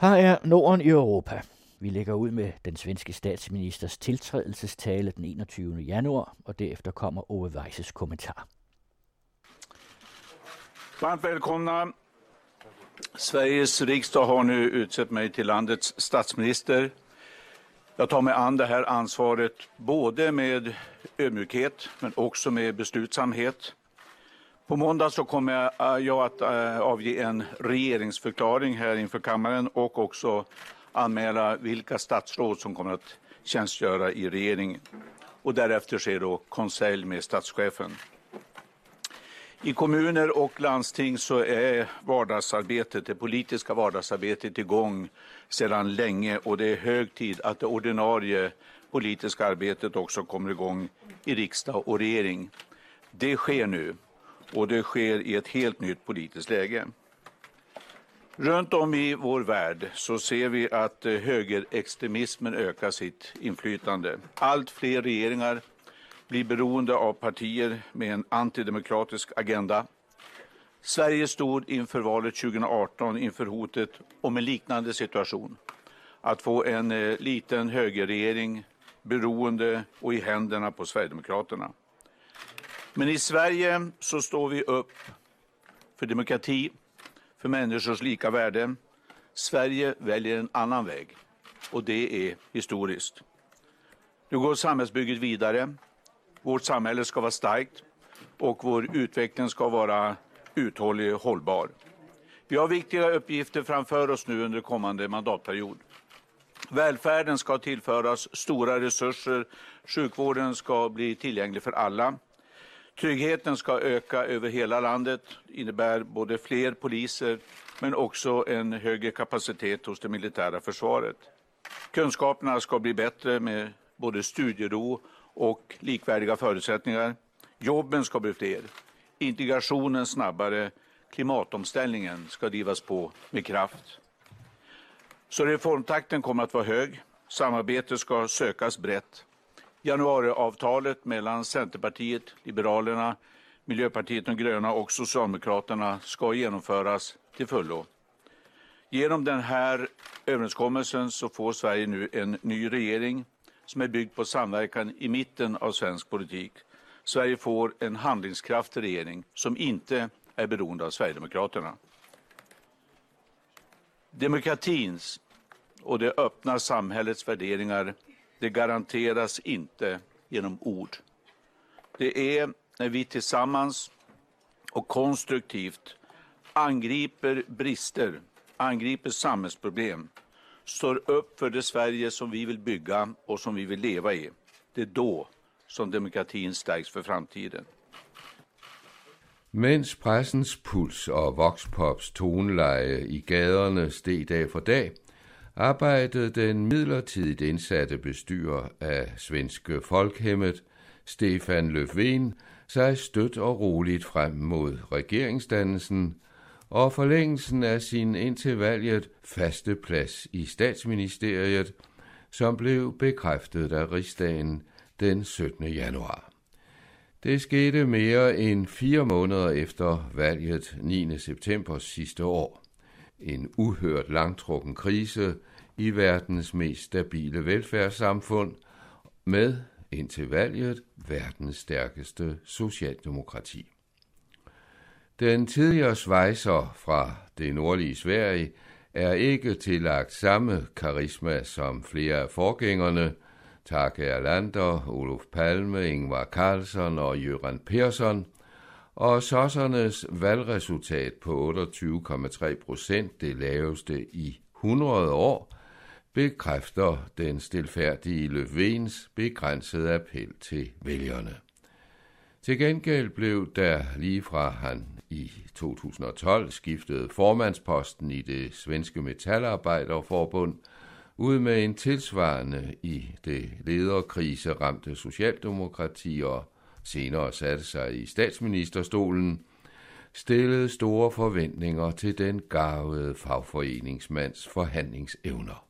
Her er Norden i Europa. Vi lægger ud med den svenske statsministers tiltrædelsestale den 21. januar, og derefter kommer Ove Weises kommentar. Varmt välkomna. Sveriges riksdag har nu utsett mig till landets statsminister. Jag tar mig an det här ansvaret både med ödmjukhet men också med beslutsamhet. På måndag så kommer eh, jag att eh, avge en regeringsförklaring här inför kammaren och också anmäla vilka statsråd som kommer att tjänstgöra i regeringen. Och därefter sker då konselj med statschefen. I kommuner och landsting så är vardagsarbetet, det politiska vardagsarbetet igång sedan länge och det är hög tid att det ordinarie politiska arbetet också kommer igång i riksdag och regering. Det sker nu och det sker i ett helt nytt politiskt läge. Runt om i vår värld så ser vi att eh, högerextremismen ökar sitt inflytande. Allt fler regeringar blir beroende av partier med en antidemokratisk agenda. Sverige stod inför valet 2018 inför hotet om en liknande situation. Att få en eh, liten högerregering beroende och i händerna på Sverigedemokraterna. Men i Sverige så står vi upp för demokrati, för människors lika värde. Sverige väljer en annan väg och det är historiskt. Nu går samhällsbygget vidare. Vårt samhälle ska vara starkt och vår utveckling ska vara uthållig och hållbar. Vi har viktiga uppgifter framför oss nu under kommande mandatperiod. Välfärden ska tillföras stora resurser. Sjukvården ska bli tillgänglig för alla. Tryggheten ska öka över hela landet. Det innebär både fler poliser men också en högre kapacitet hos det militära försvaret. Kunskaperna ska bli bättre med både studiero och likvärdiga förutsättningar. Jobben ska bli fler. Integrationen snabbare. Klimatomställningen ska drivas på med kraft. Så reformtakten kommer att vara hög. Samarbetet ska sökas brett. Januariavtalet mellan Centerpartiet, Liberalerna, Miljöpartiet de gröna och Socialdemokraterna ska genomföras till fullo. Genom den här överenskommelsen så får Sverige nu en ny regering som är byggd på samverkan i mitten av svensk politik. Sverige får en handlingskraftig regering som inte är beroende av Sverigedemokraterna. Demokratins och det öppna samhällets värderingar det garanteras inte genom ord. Det är när vi tillsammans och konstruktivt angriper brister, angriper samhällsproblem, står upp för det Sverige som vi vill bygga och som vi vill leva i. Det är då som demokratin stärks för framtiden. Mens pressens puls og vokspops toneleje i gaderne steg dag for dag, arbejdede den midlertidigt indsatte bestyrer af Svenske Folkhemmet, Stefan Löfven, sig stødt og roligt frem mod regeringsdannelsen og forlængelsen af sin indtil valget faste plads i statsministeriet, som blev bekræftet af rigsdagen den 17. januar. Det skete mere end fire måneder efter valget 9. september sidste år. En uhørt langtrukken krise i verdens mest stabile velfærdssamfund med indtil valget verdens stærkeste socialdemokrati. Den tidligere svejser fra det nordlige Sverige er ikke tillagt samme karisma som flere af forgængerne, Tage Erlander, Olof Palme, Ingvar Carlsson og Jørgen Persson, og sossernes valgresultat på 28,3 procent, det laveste i 100 år, bekræfter den stilfærdige Løvens begrænsede appel til vælgerne. Til gengæld blev der lige fra han i 2012 skiftede formandsposten i det svenske metalarbejderforbund ud med en tilsvarende i det lederkrise ramte socialdemokrati og senere satte sig i statsministerstolen, stillede store forventninger til den garvede fagforeningsmands forhandlingsevner.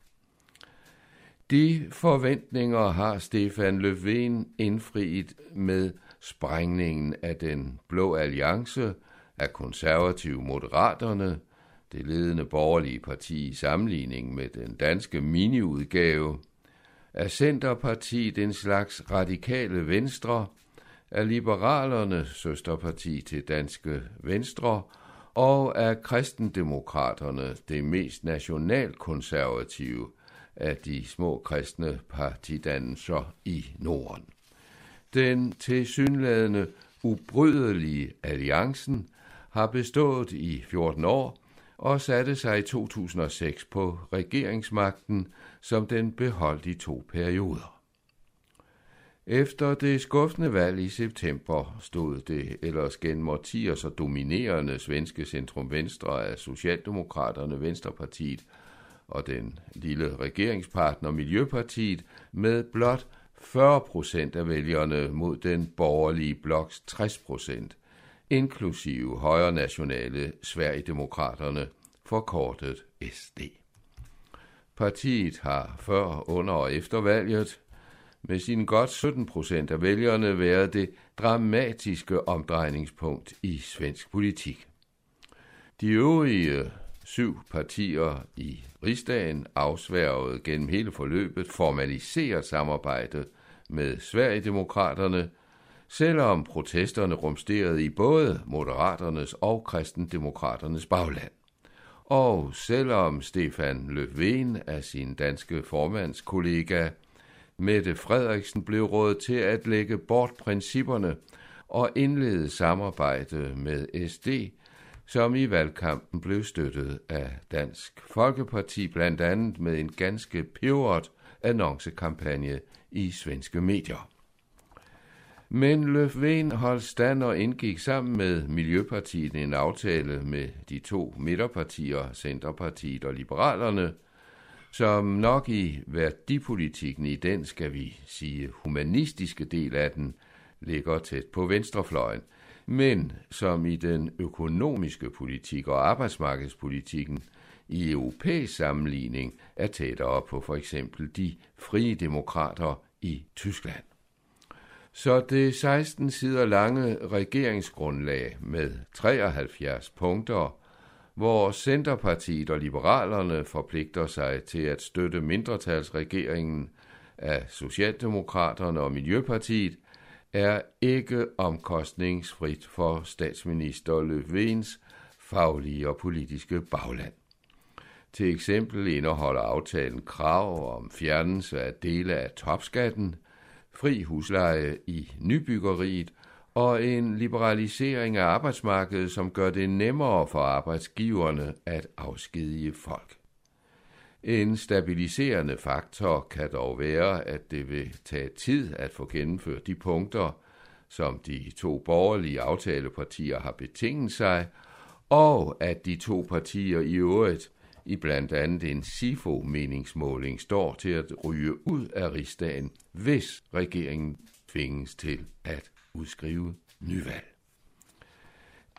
De forventninger har Stefan Löfven indfriet med sprængningen af den blå alliance af konservative moderaterne, det ledende borgerlige parti i sammenligning med den danske miniudgave, er Centerpartiet en slags radikale venstre, er Liberalerne søsterparti til Danske Venstre, og er kristendemokraterne det mest nationalkonservative af de små kristne partidannelser i Norden. Den tilsyneladende ubrydelige alliancen har bestået i 14 år og satte sig i 2006 på regeringsmagten, som den beholdt i to perioder. Efter det skuffende valg i september stod det ellers gennem årtier så dominerende svenske centrum-venstre af Socialdemokraterne, Venstrepartiet og den lille regeringspartner Miljøpartiet med blot 40 procent af vælgerne mod den borgerlige bloks 60 procent, inklusive højre nationale Sverigedemokraterne, forkortet SD. Partiet har før, under og efter valget med sine godt 17 procent af vælgerne været det dramatiske omdrejningspunkt i svensk politik. De øvrige syv partier i rigsdagen afsværgede gennem hele forløbet formaliserer samarbejdet med Sverigedemokraterne, selvom protesterne rumsterede i både Moderaternes og Kristendemokraternes bagland. Og selvom Stefan Löfven af sin danske formandskollega Mette Frederiksen blev rådet til at lægge bort principperne og indlede samarbejde med SD, som i valgkampen blev støttet af Dansk Folkeparti, blandt andet med en ganske pivot annoncekampagne i svenske medier. Men Løfven holdt stand og indgik sammen med Miljøpartiet en aftale med de to midterpartier, Centerpartiet og Liberalerne, som nok i værdipolitikken i den, skal vi sige, humanistiske del af den, ligger tæt på venstrefløjen, men som i den økonomiske politik og arbejdsmarkedspolitikken i europæisk sammenligning er tættere på for eksempel de frie demokrater i Tyskland. Så det 16 sider lange regeringsgrundlag med 73 punkter hvor Centerpartiet og Liberalerne forpligter sig til at støtte mindretalsregeringen af Socialdemokraterne og Miljøpartiet, er ikke omkostningsfrit for statsminister Løfvens faglige og politiske bagland. Til eksempel indeholder aftalen krav om fjernelse af dele af topskatten, fri husleje i nybyggeriet og en liberalisering af arbejdsmarkedet, som gør det nemmere for arbejdsgiverne at afskedige folk. En stabiliserende faktor kan dog være, at det vil tage tid at få gennemført de punkter, som de to borgerlige aftalepartier har betinget sig, og at de to partier i øvrigt i blandt andet en SIFO-meningsmåling står til at ryge ud af rigsdagen, hvis regeringen tvinges til at udskrive nyvalg.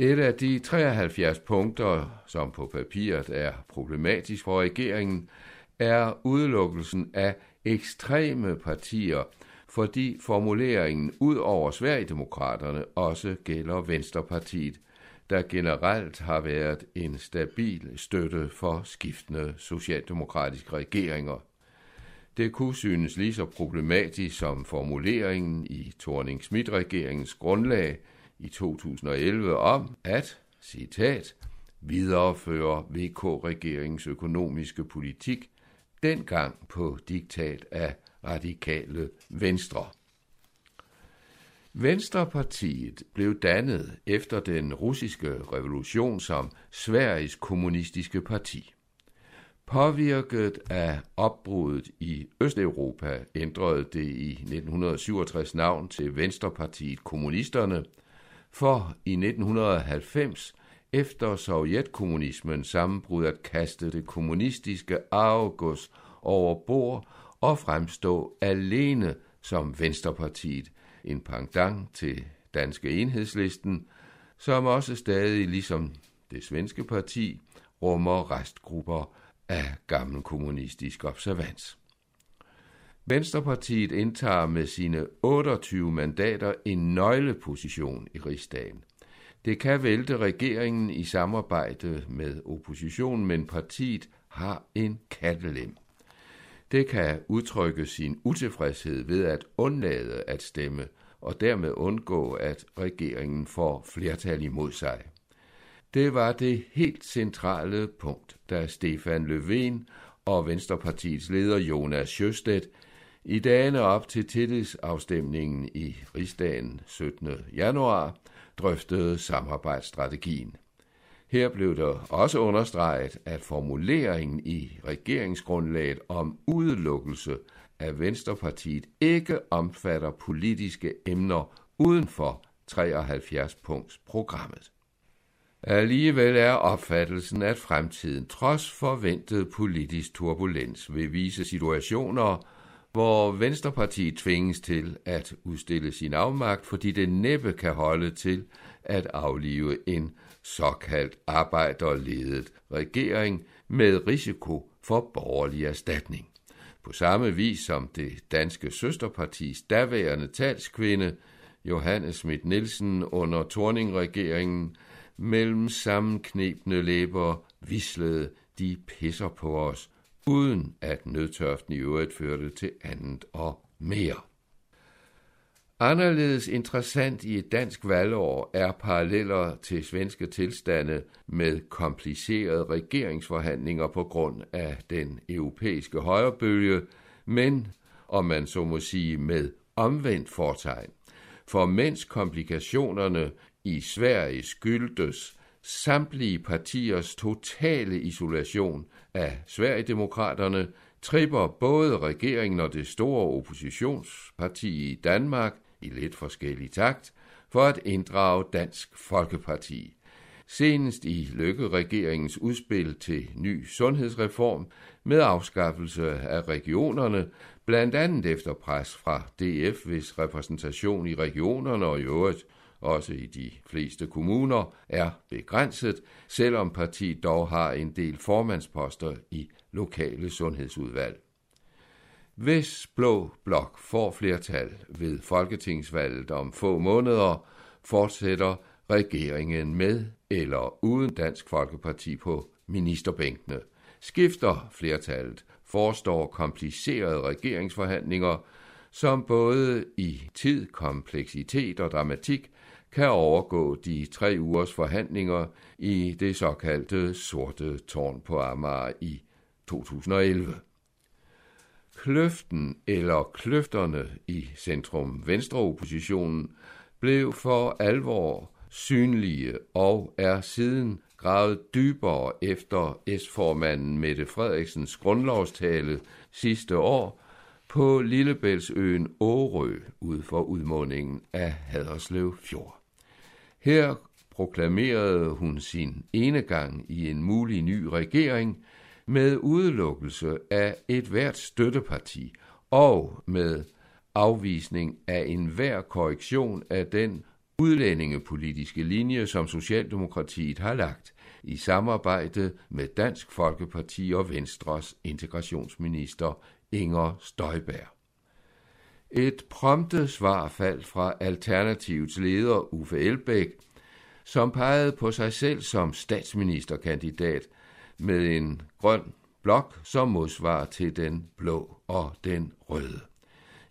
Et af de 73 punkter, som på papiret er problematisk for regeringen, er udelukkelsen af ekstreme partier, fordi formuleringen ud over Sverigedemokraterne også gælder Venstrepartiet, der generelt har været en stabil støtte for skiftende socialdemokratiske regeringer det kunne synes lige så problematisk som formuleringen i thorning schmidt regeringens grundlag i 2011 om at, citat, videreføre VK-regeringens økonomiske politik, dengang på diktat af radikale Venstre. Venstrepartiet blev dannet efter den russiske revolution som Sveriges kommunistiske parti. Påvirket af opbruddet i Østeuropa ændrede det i 1967 navn til Venstrepartiet Kommunisterne, for i 1990 efter sovjetkommunismens sammenbrud at kaste det kommunistiske arvegods over bord og fremstå alene som Venstrepartiet, en pangdang til Danske Enhedslisten, som også stadig ligesom det svenske parti rummer restgrupper af gammel kommunistisk observans. Venstrepartiet indtager med sine 28 mandater en nøgleposition i rigsdagen. Det kan vælte regeringen i samarbejde med oppositionen, men partiet har en kattelem. Det kan udtrykke sin utilfredshed ved at undlade at stemme og dermed undgå, at regeringen får flertal imod sig. Det var det helt centrale punkt, da Stefan Löfven og Venstrepartiets leder Jonas Sjøstedt i dagene op til tillidsafstemningen i rigsdagen 17. januar drøftede samarbejdsstrategien. Her blev der også understreget, at formuleringen i regeringsgrundlaget om udelukkelse af Venstrepartiet ikke omfatter politiske emner uden for 73-punkts-programmet. Alligevel er opfattelsen, at fremtiden trods forventet politisk turbulens vil vise situationer, hvor Venstrepartiet tvinges til at udstille sin afmagt, fordi det næppe kan holde til at aflive en såkaldt arbejderledet regering med risiko for borgerlig erstatning. På samme vis som det danske søsterpartis daværende talskvinde, Johannes Schmidt Nielsen under Torning-regeringen, mellem sammenknebne læber vislede de pisser på os, uden at nødtørften i øvrigt førte til andet og mere. Anderledes interessant i et dansk valgår er paralleller til svenske tilstande med komplicerede regeringsforhandlinger på grund af den europæiske højrebølge, men, om man så må sige, med omvendt fortegn. For mens komplikationerne i Sverige skyldtes samtlige partiers totale isolation af Sverigedemokraterne, tripper både regeringen og det store oppositionsparti i Danmark i lidt forskellig takt for at inddrage Dansk Folkeparti. Senest i Lykke-regeringens udspil til ny sundhedsreform med afskaffelse af regionerne, blandt andet efter pres fra DF, hvis repræsentation i regionerne og i øvrigt også i de fleste kommuner, er begrænset, selvom partiet dog har en del formandsposter i lokale sundhedsudvalg. Hvis Blå Blok får flertal ved folketingsvalget om få måneder, fortsætter regeringen med eller uden Dansk Folkeparti på ministerbænkene. Skifter flertallet, forestår komplicerede regeringsforhandlinger, som både i tid, kompleksitet og dramatik kan overgå de tre ugers forhandlinger i det såkaldte sorte tårn på Amager i 2011. Kløften eller kløfterne i centrum venstre oppositionen blev for alvor synlige og er siden gravet dybere efter S-formanden Mette Frederiksens grundlovstale sidste år på Lillebæltsøen Årø ud for udmåningen af Haderslev Fjord. Her proklamerede hun sin enegang i en mulig ny regering med udelukkelse af et hvert støtteparti og med afvisning af enhver korrektion af den udlændingepolitiske linje, som Socialdemokratiet har lagt i samarbejde med Dansk Folkeparti og Venstres integrationsminister Inger Støjberg. Et prompte svar faldt fra Alternativets leder Uffe Elbæk, som pegede på sig selv som statsministerkandidat med en grøn blok som modsvar til den blå og den røde.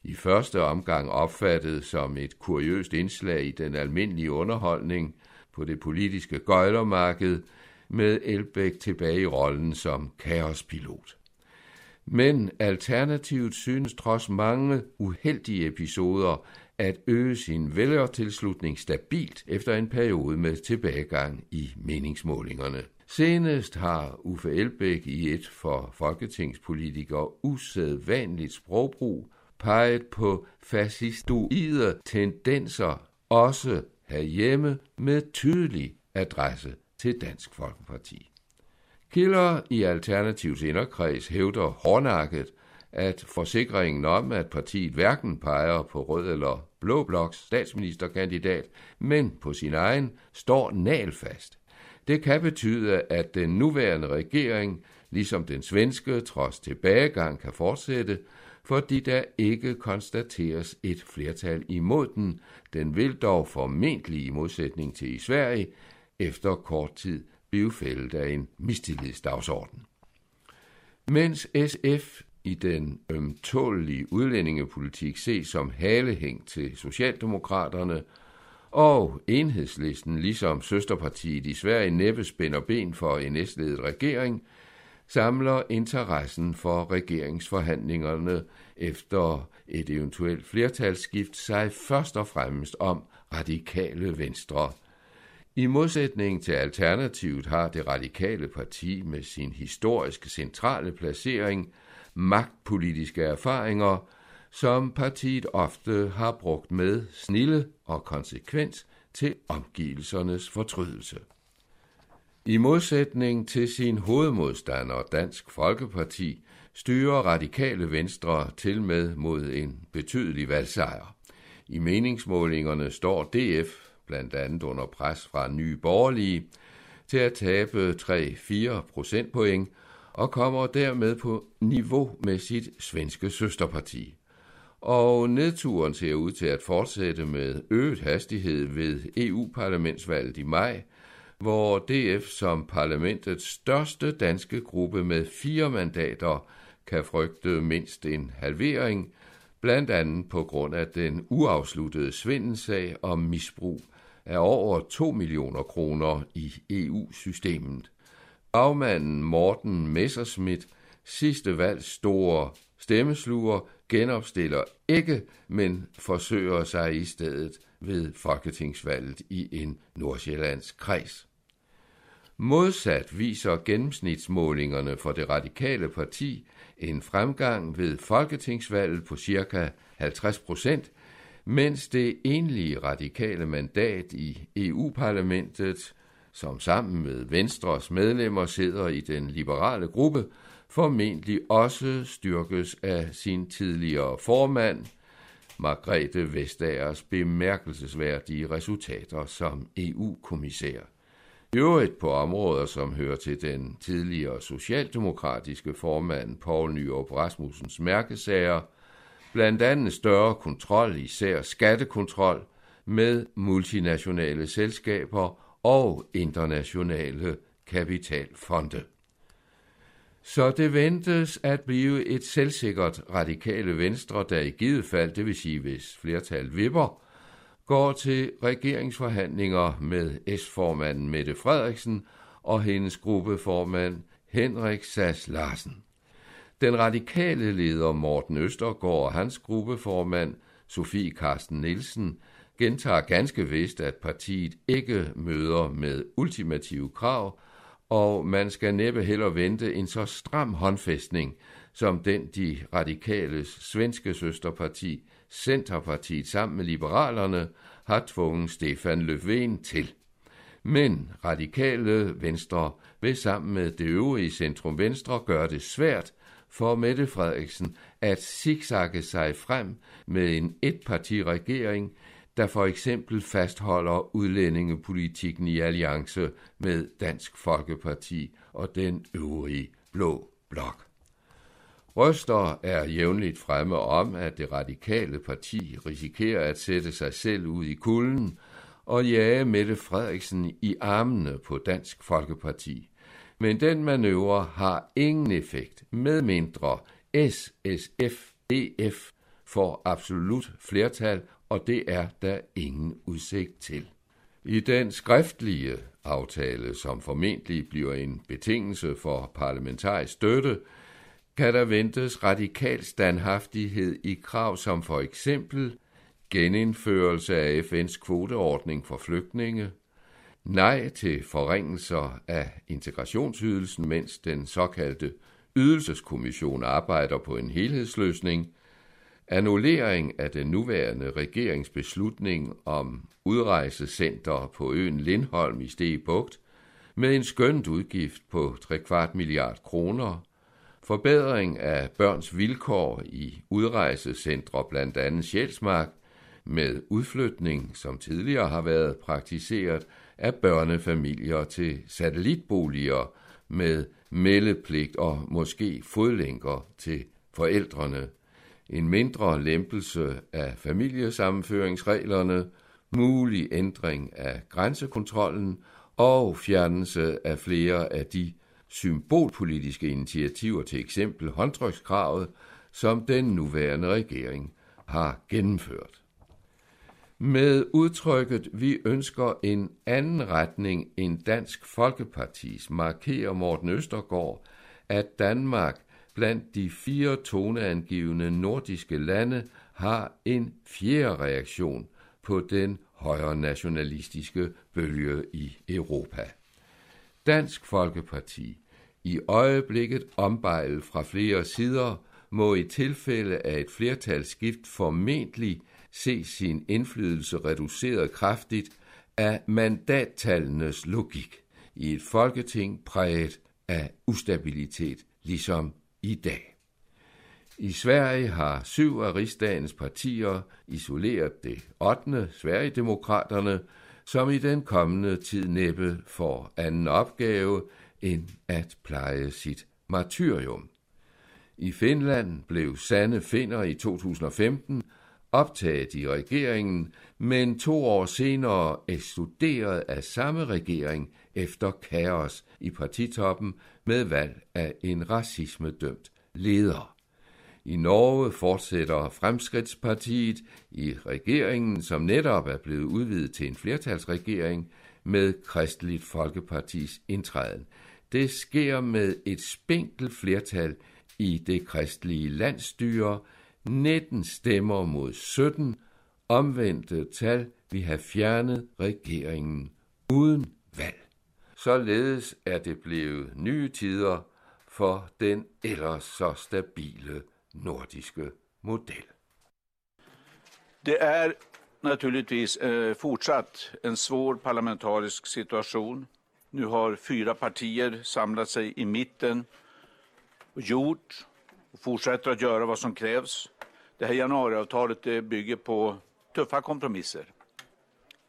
I første omgang opfattet som et kuriøst indslag i den almindelige underholdning på det politiske gøjlermarked med Elbæk tilbage i rollen som kaospilot. Men alternativet synes trods mange uheldige episoder at øge sin vælgertilslutning stabilt efter en periode med tilbagegang i meningsmålingerne. Senest har Uffe Elbæk i et for folketingspolitikere usædvanligt sprogbrug peget på fascistoide tendenser også herhjemme med tydelig adresse til Dansk Folkeparti. Kilder i Alternativs inderkreds hævder hårdnakket, at forsikringen om, at partiet hverken peger på rød eller blå bloks statsministerkandidat, men på sin egen, står nalfast. Det kan betyde, at den nuværende regering, ligesom den svenske, trods tilbagegang kan fortsætte, fordi der ikke konstateres et flertal imod den. Den vil dog formentlig i modsætning til i Sverige efter kort tid blive fældet af en mistillidsdagsorden. Mens SF i den ømtålige udlændingepolitik ses som halehæng til Socialdemokraterne, og enhedslisten, ligesom søsterpartiet i Sverige, næppe spænder ben for en S-ledet regering, samler interessen for regeringsforhandlingerne efter et eventuelt flertalsskift sig først og fremmest om radikale venstre. I modsætning til Alternativet har det radikale parti med sin historiske centrale placering magtpolitiske erfaringer, som partiet ofte har brugt med snille og konsekvens til omgivelsernes fortrydelse. I modsætning til sin hovedmodstander Dansk Folkeparti styrer radikale venstre til med mod en betydelig valgsejr. I meningsmålingerne står DF blandt andet under pres fra nye borgerlige til at tabe 3-4 procentpoint og kommer dermed på niveau med sit svenske søsterparti. Og nedturen ser ud til at fortsætte med øget hastighed ved EU-parlamentsvalget i maj, hvor DF som parlamentets største danske gruppe med fire mandater kan frygte mindst en halvering, blandt andet på grund af den uafsluttede svindelsag om misbrug af over 2 millioner kroner i EU-systemet. Bagmanden Morten Messerschmidt, sidste valg store stemmesluger, genopstiller ikke, men forsøger sig i stedet ved folketingsvalget i en nordsjællandsk kreds. Modsat viser gennemsnitsmålingerne for det radikale parti en fremgang ved folketingsvalget på ca. 50 procent, mens det enlige radikale mandat i EU-parlamentet, som sammen med Venstres medlemmer sidder i den liberale gruppe, formentlig også styrkes af sin tidligere formand, Margrethe Vestagers bemærkelsesværdige resultater som EU-kommissær. I øvrigt på områder, som hører til den tidligere socialdemokratiske formand Poul Nyrup Rasmussens mærkesager, blandt andet større kontrol, især skattekontrol, med multinationale selskaber og internationale kapitalfonde. Så det ventes at blive et selvsikkert radikale venstre, der i givet fald, det vil sige hvis flertal vipper, går til regeringsforhandlinger med S-formanden Mette Frederiksen og hendes gruppeformand Henrik Sass Larsen. Den radikale leder Morten Østergaard og hans gruppeformand Sofie Karsten Nielsen gentager ganske vist, at partiet ikke møder med ultimative krav, og man skal næppe heller vente en så stram håndfæstning, som den de radikales svenske søsterparti, Centerpartiet sammen med liberalerne, har tvunget Stefan Löfven til. Men radikale venstre vil sammen med det øvrige centrum venstre gøre det svært for Mette Frederiksen at zigzagge sig frem med en etpartiregering, der for eksempel fastholder udlændingepolitikken i alliance med Dansk Folkeparti og den øvrige blå blok. Røster er jævnligt fremme om, at det radikale parti risikerer at sætte sig selv ud i kulden og jage Mette Frederiksen i armene på Dansk Folkeparti. Men den manøvre har ingen effekt, medmindre SSFDF SSF, får absolut flertal og det er der ingen udsigt til. I den skriftlige aftale, som formentlig bliver en betingelse for parlamentarisk støtte, kan der ventes radikal standhaftighed i krav som for eksempel genindførelse af FN's kvoteordning for flygtninge, nej til forringelser af integrationsydelsen, mens den såkaldte ydelseskommission arbejder på en helhedsløsning, Annullering af den nuværende regeringsbeslutning om udrejsecenter på øen Lindholm i Stegebugt med en skønt udgift på 3 kvart milliard kroner, forbedring af børns vilkår i udrejsecentre blandt andet Sjælsmark med udflytning, som tidligere har været praktiseret af børnefamilier til satellitboliger med meldepligt og måske fodlænker til forældrene en mindre lempelse af familiesammenføringsreglerne, mulig ændring af grænsekontrollen og fjernelse af flere af de symbolpolitiske initiativer, til eksempel håndtrykskravet, som den nuværende regering har gennemført. Med udtrykket Vi ønsker en anden retning end Dansk Folkepartis markerer Morten Østergaard, at Danmark blandt de fire toneangivende nordiske lande har en fjerde reaktion på den højre nationalistiske bølge i Europa. Dansk Folkeparti, i øjeblikket ombejlet fra flere sider, må i tilfælde af et flertalsskift formentlig se sin indflydelse reduceret kraftigt af mandattallenes logik i et folketing præget af ustabilitet, ligesom i dag. I Sverige har syv af rigsdagens partier isoleret det 8. Sverigedemokraterne, som i den kommende tid næppe får anden opgave end at pleje sit martyrium. I Finland blev Sande Finder i 2015 optaget i regeringen, men to år senere ekskluderet af samme regering efter kaos i partitoppen med valg af en racismedømt leder. I Norge fortsætter Fremskridtspartiet i regeringen, som netop er blevet udvidet til en flertalsregering med Kristeligt Folkepartis indtræden. Det sker med et spinkelt flertal i det kristelige landstyre, 19 stemmer mod 17, omvendte tal vi have fjernet regeringen uden valg. Således er det blevet nye tider for den ellers så stabile nordiske model. Det är naturligtvis eh, øh, fortsatt en svår parlamentarisk situation. Nu har fyra partier samlat sig i mitten och gjort och fortsätter att göra vad som krävs. Det här januariavtalet det bygger på tuffa kompromisser.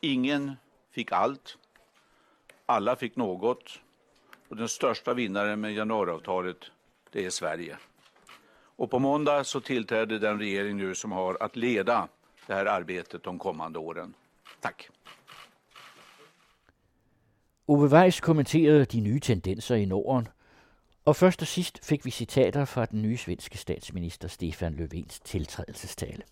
Ingen fick allt. Alla fick något. Och den största vinnaren med januariavtalet, det är Sverige. Och på måndag så tillträder den regering nu som har att leda det här arbetet de kommande åren. Tack. Ove Weiss kommenterede de nye tendenser i Norden, og først og sidst fik vi citater fra den nye svenske statsminister Stefan Löfvens tiltrædelsestale.